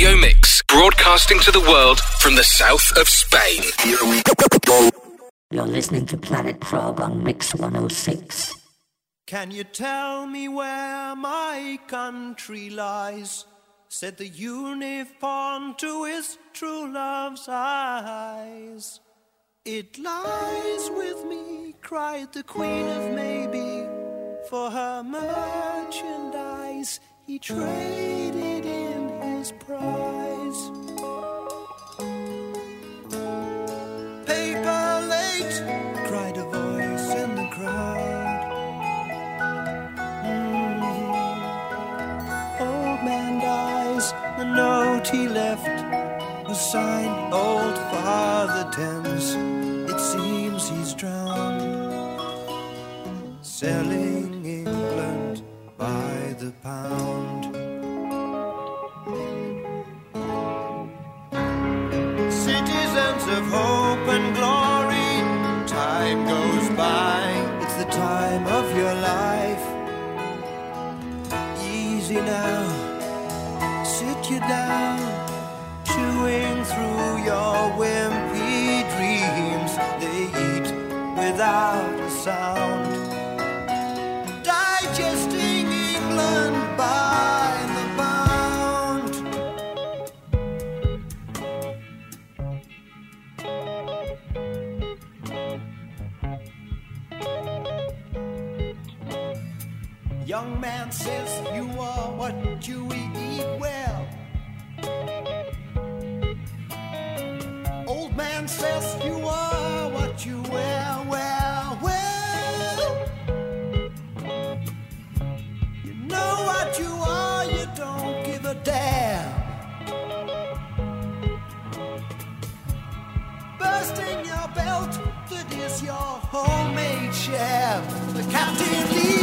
radio mix, broadcasting to the world from the south of Spain. You're listening to Planet Prog on Mix 106. Can you tell me where my country lies? Said the unicorn to his true love's eyes. It lies with me, cried the queen of maybe. For her merchandise, he traded in prize. Paper late, cried a voice in the crowd. Mhm. Old man dies, the note he left was signed Old Father Thames. It seems he's drowned, selling England by the pound. Citizens of hope and glory, time goes by. It's the time of your life. Easy now, sit you down, chewing through your wimpy dreams. They eat without a sound, man says you are what you eat well. Old man says you are what you wear. Well, well. You know what you are, you don't give a damn. Bursting your belt, that is your homemade sham. The captain leaves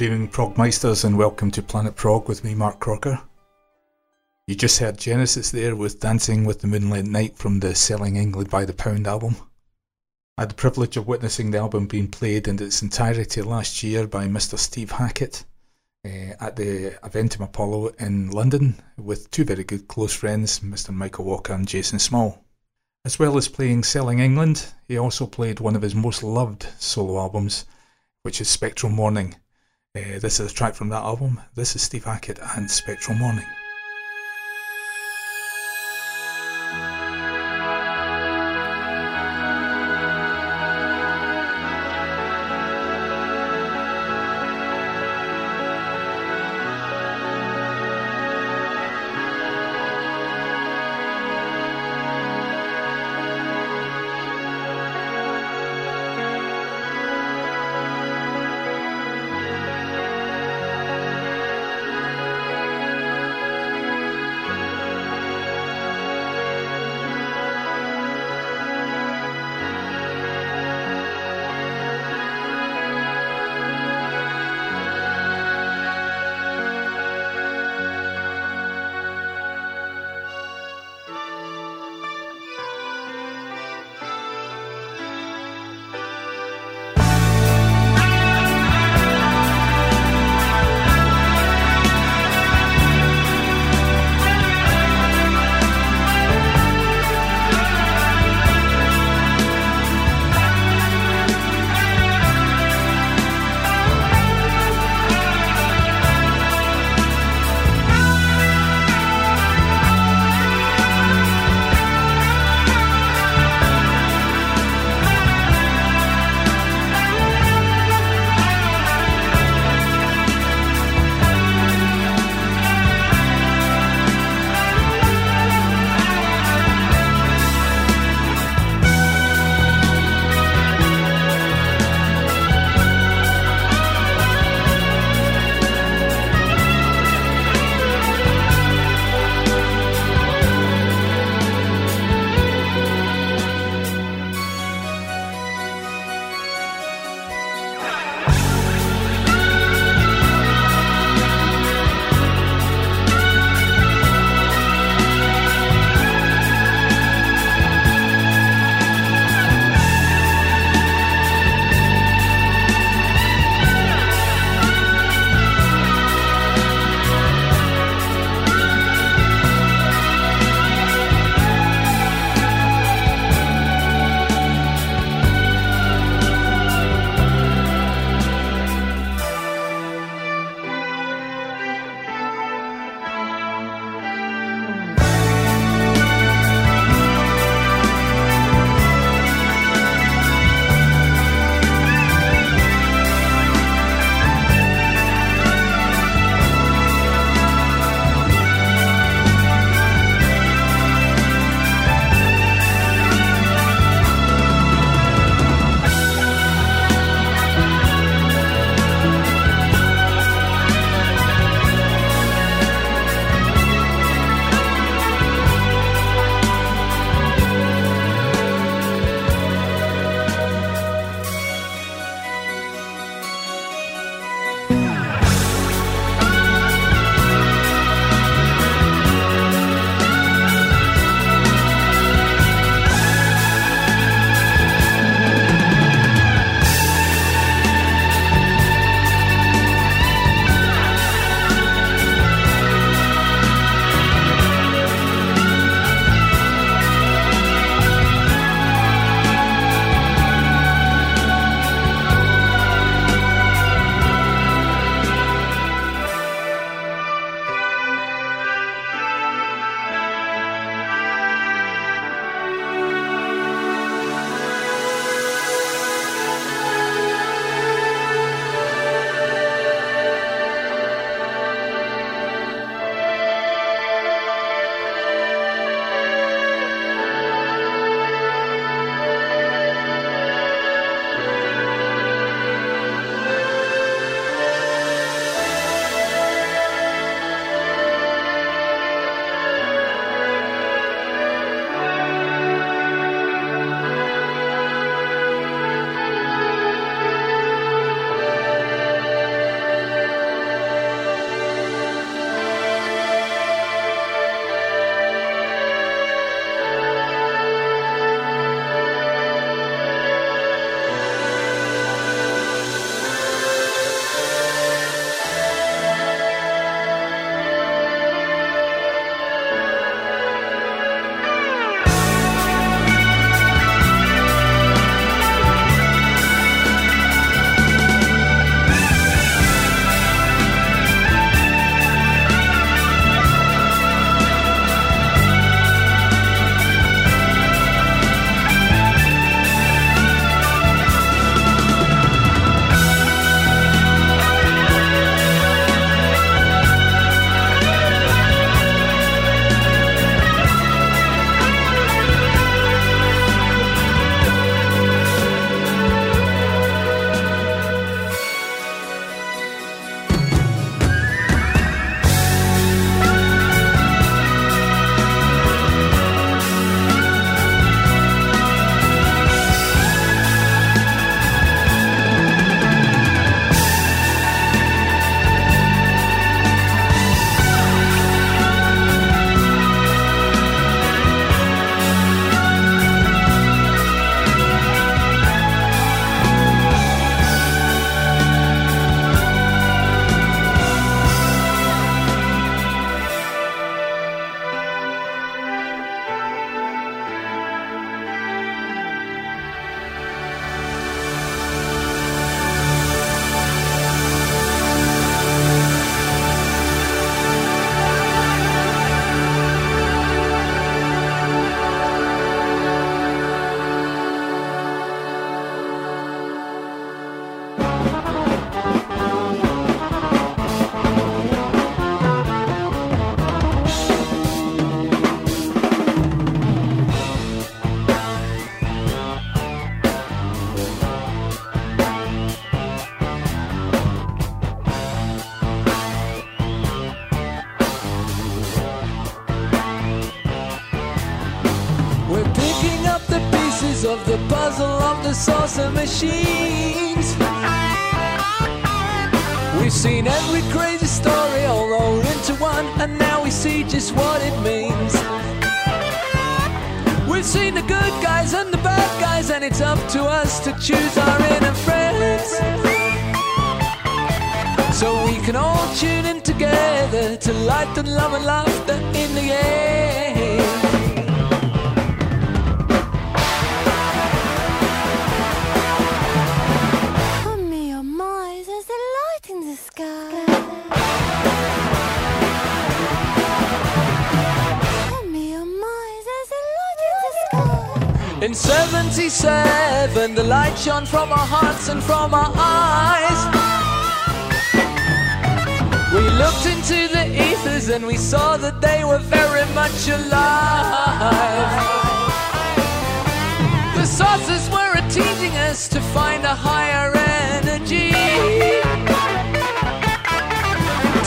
Good evening, Progmeisters, and welcome to Planet Prog with me, Mark Crocker. You just heard Genesis there with Dancing with the Moonlit Knight from the Selling England by the Pound album. I had the privilege of witnessing the album being played in its entirety last year by Mr. Steve Hackett uh, at the Eventim Apollo in London with two very good close friends, Mr. Michael Walker and Jason Small. As well as playing Selling England, he also played one of his most loved solo albums, which is Spectral Morning. Uh, this is a track from that album. This is Steve Hackett and Spectral Morning. Saucer machines. We've seen every crazy story all rolled into one, and now we see just what it means. We've seen the good guys and the bad guys, and it's up to us to choose our inner friends. So we can all tune in together to light the love and laughter in the air. In 77, the light shone from our hearts and from our eyes. We looked into the ethers and we saw that they were very much alive. The saucers were teaching us to find a higher energy.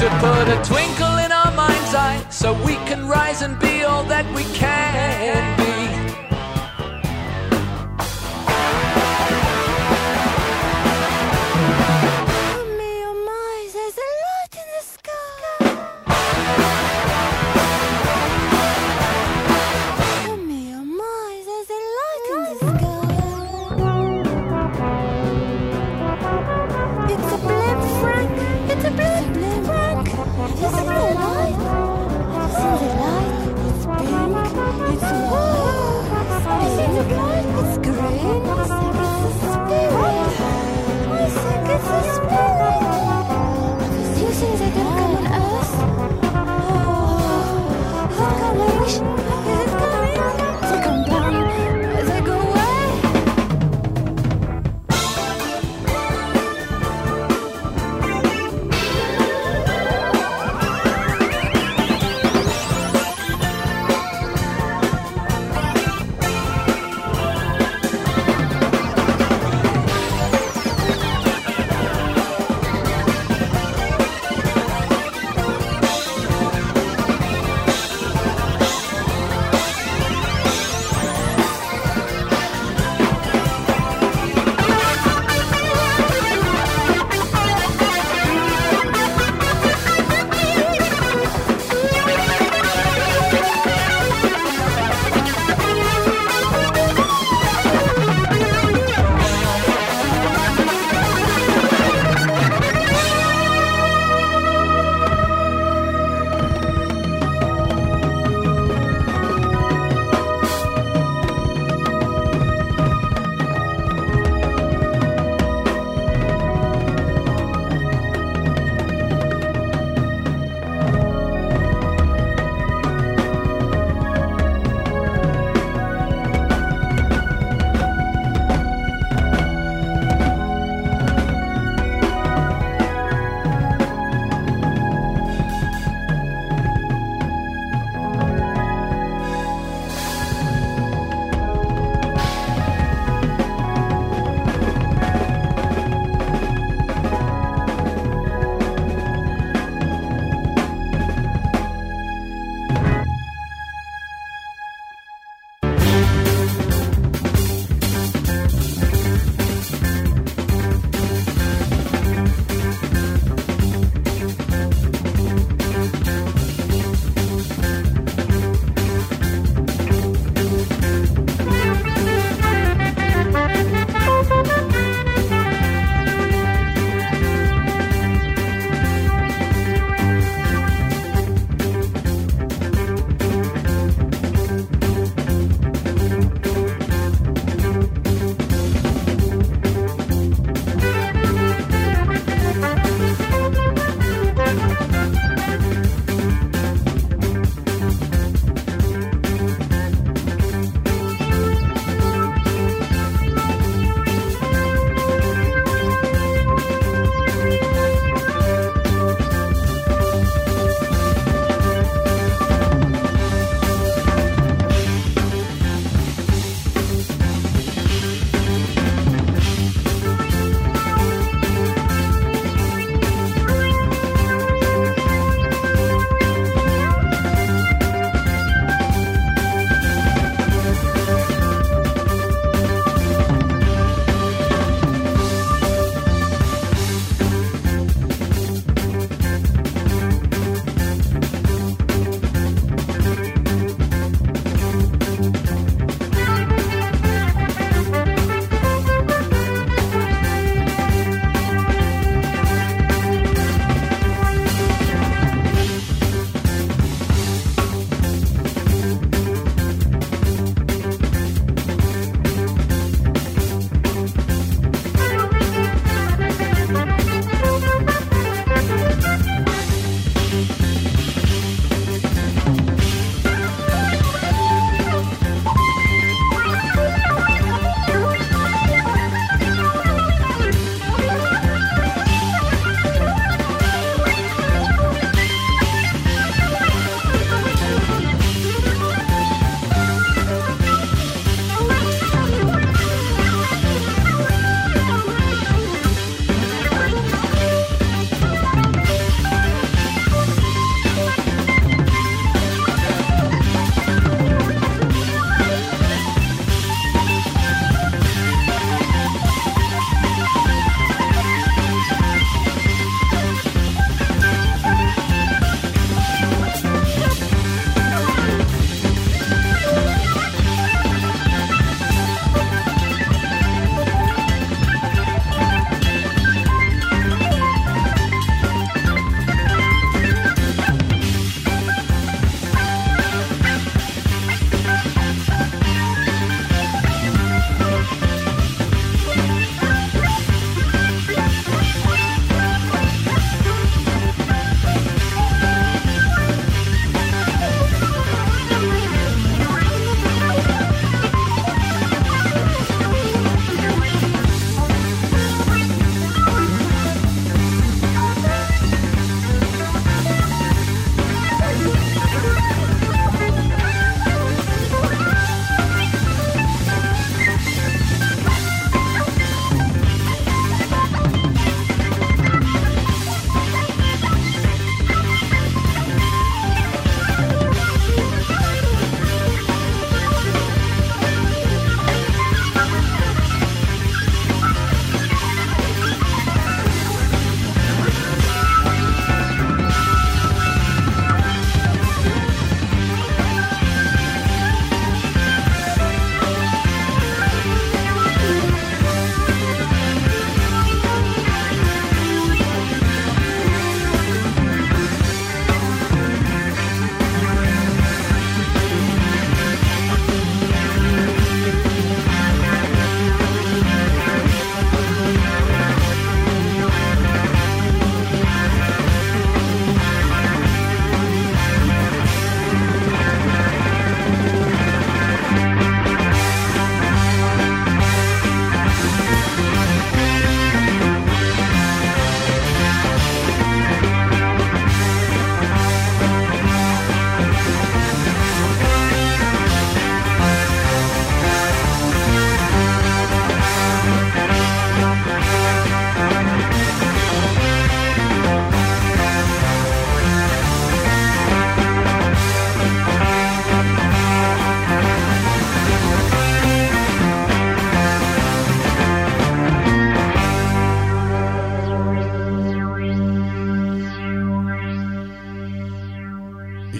To put a twinkle in our mind's eye so we can rise and be all that we can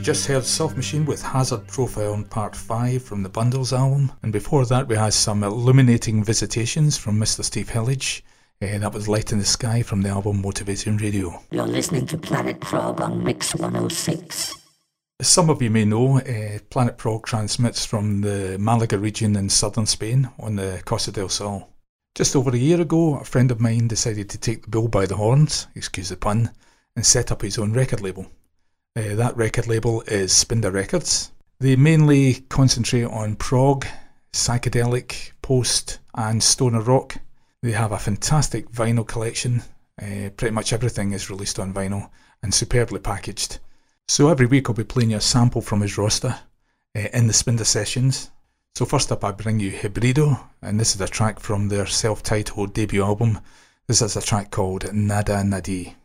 just heard Soft Machine with Hazard Profile on Part 5 from the Bundles album, and before that we had some illuminating visitations from Mr. Steve Hillage. Uh, that was Light in the Sky from the album Motivation Radio. You're listening to Planet Prog on Mix 106. As some of you may know, uh, Planet Prog transmits from the Malaga region in southern Spain on the Costa del Sol. Just over a year ago, a friend of mine decided to take the bull by the horns, excuse the pun, and set up his own record label. Uh, that record label is Spinda Records. They mainly concentrate on prog, psychedelic, post, and stoner rock. They have a fantastic vinyl collection. Uh, pretty much everything is released on vinyl and superbly packaged. So every week I'll be playing you a sample from his roster uh, in the Spinda sessions. So first up I bring you Hybrido, and this is a track from their self-titled debut album. This is a track called Nada Nadi.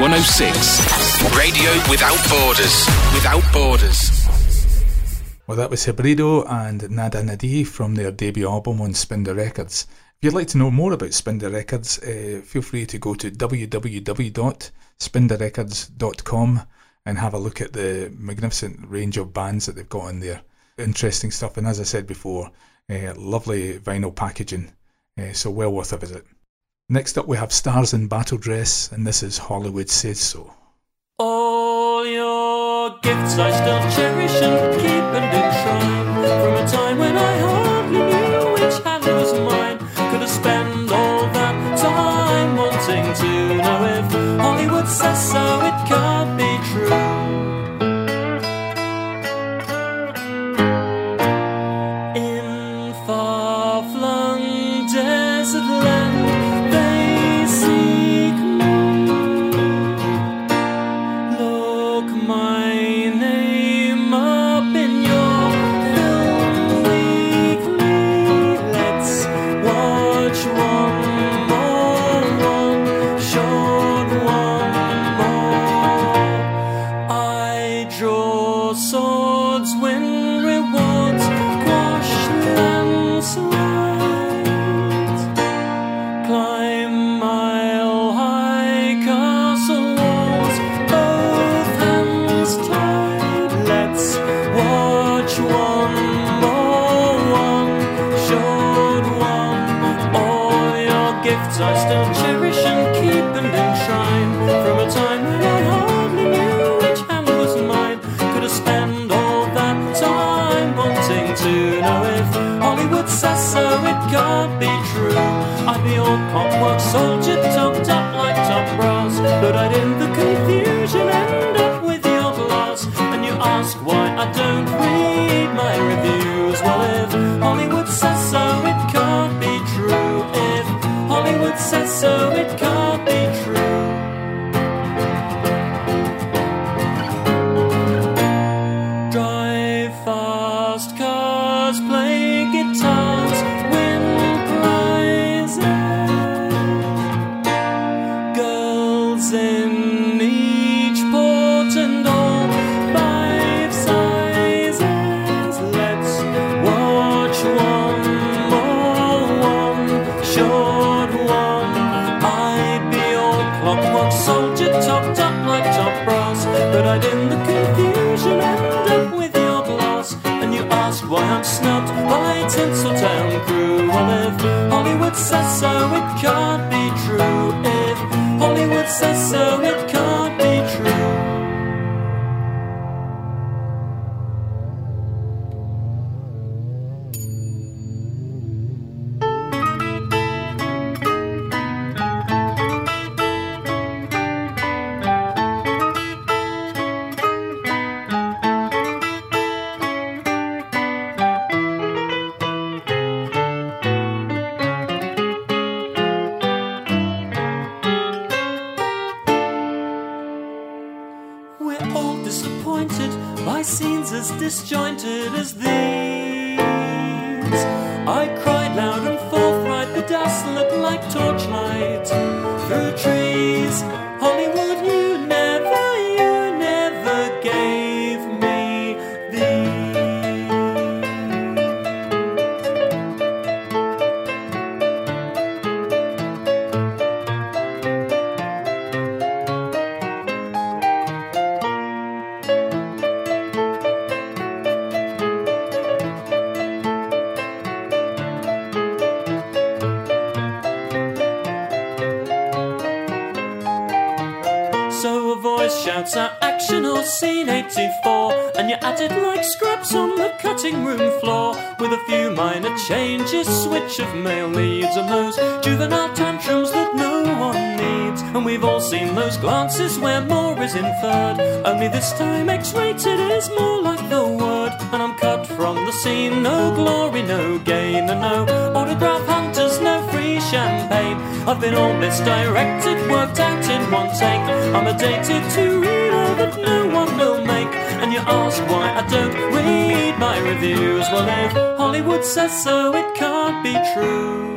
106. Radio without borders. Without borders. Well, that was Hebrido and Nada Nadi from their debut album on Spinda Records. If you'd like to know more about Spinda Records, uh, feel free to go to www.spindarecords.com and have a look at the magnificent range of bands that they've got in there. Interesting stuff, and as I said before, uh, lovely vinyl packaging, uh, so well worth a visit. Next up, we have Stars in Battle Dress, and this is Hollywood Says So. All your gifts I still cherish and keep and enshrine From a time when I hardly knew which hand was mine of male leads And those juvenile tantrums that no one needs. And we've all seen those glances where more is inferred. Only this time X-rated is more like the word. And I'm cut from the scene, no glory, no gain And no autograph hunters, no free champagne. I've been all misdirected, worked out in one take. I'm a dated to reader that no one will make. And you ask why I don't read my reviews. Well if Hollywood says so, be true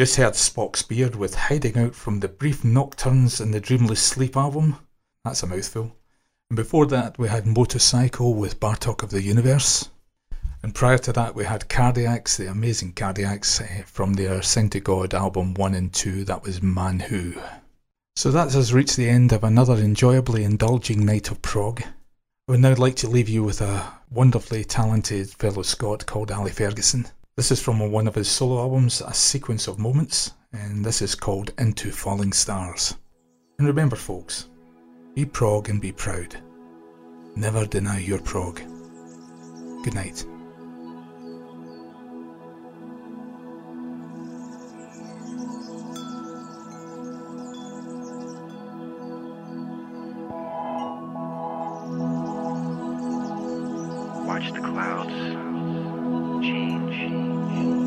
just heard Spock's Beard with Hiding Out from the Brief Nocturnes and the Dreamless Sleep album. That's a mouthful. And before that, we had Motorpsycho with Bartok of the Universe. And prior to that, we had Cardiacs, the amazing Cardiacs, eh, from their Sing to God album 1 and 2. That was Manhoo. So that has reached the end of another enjoyably indulging night of prog. I would now like to leave you with a wonderfully talented fellow Scot called Ali Ferguson. This is from one of his solo albums, A Sequence of Moments, and this is called Into Falling Stars. And remember, folks, be prog and be proud. Never deny your prog. Good night. Watch the clouds change.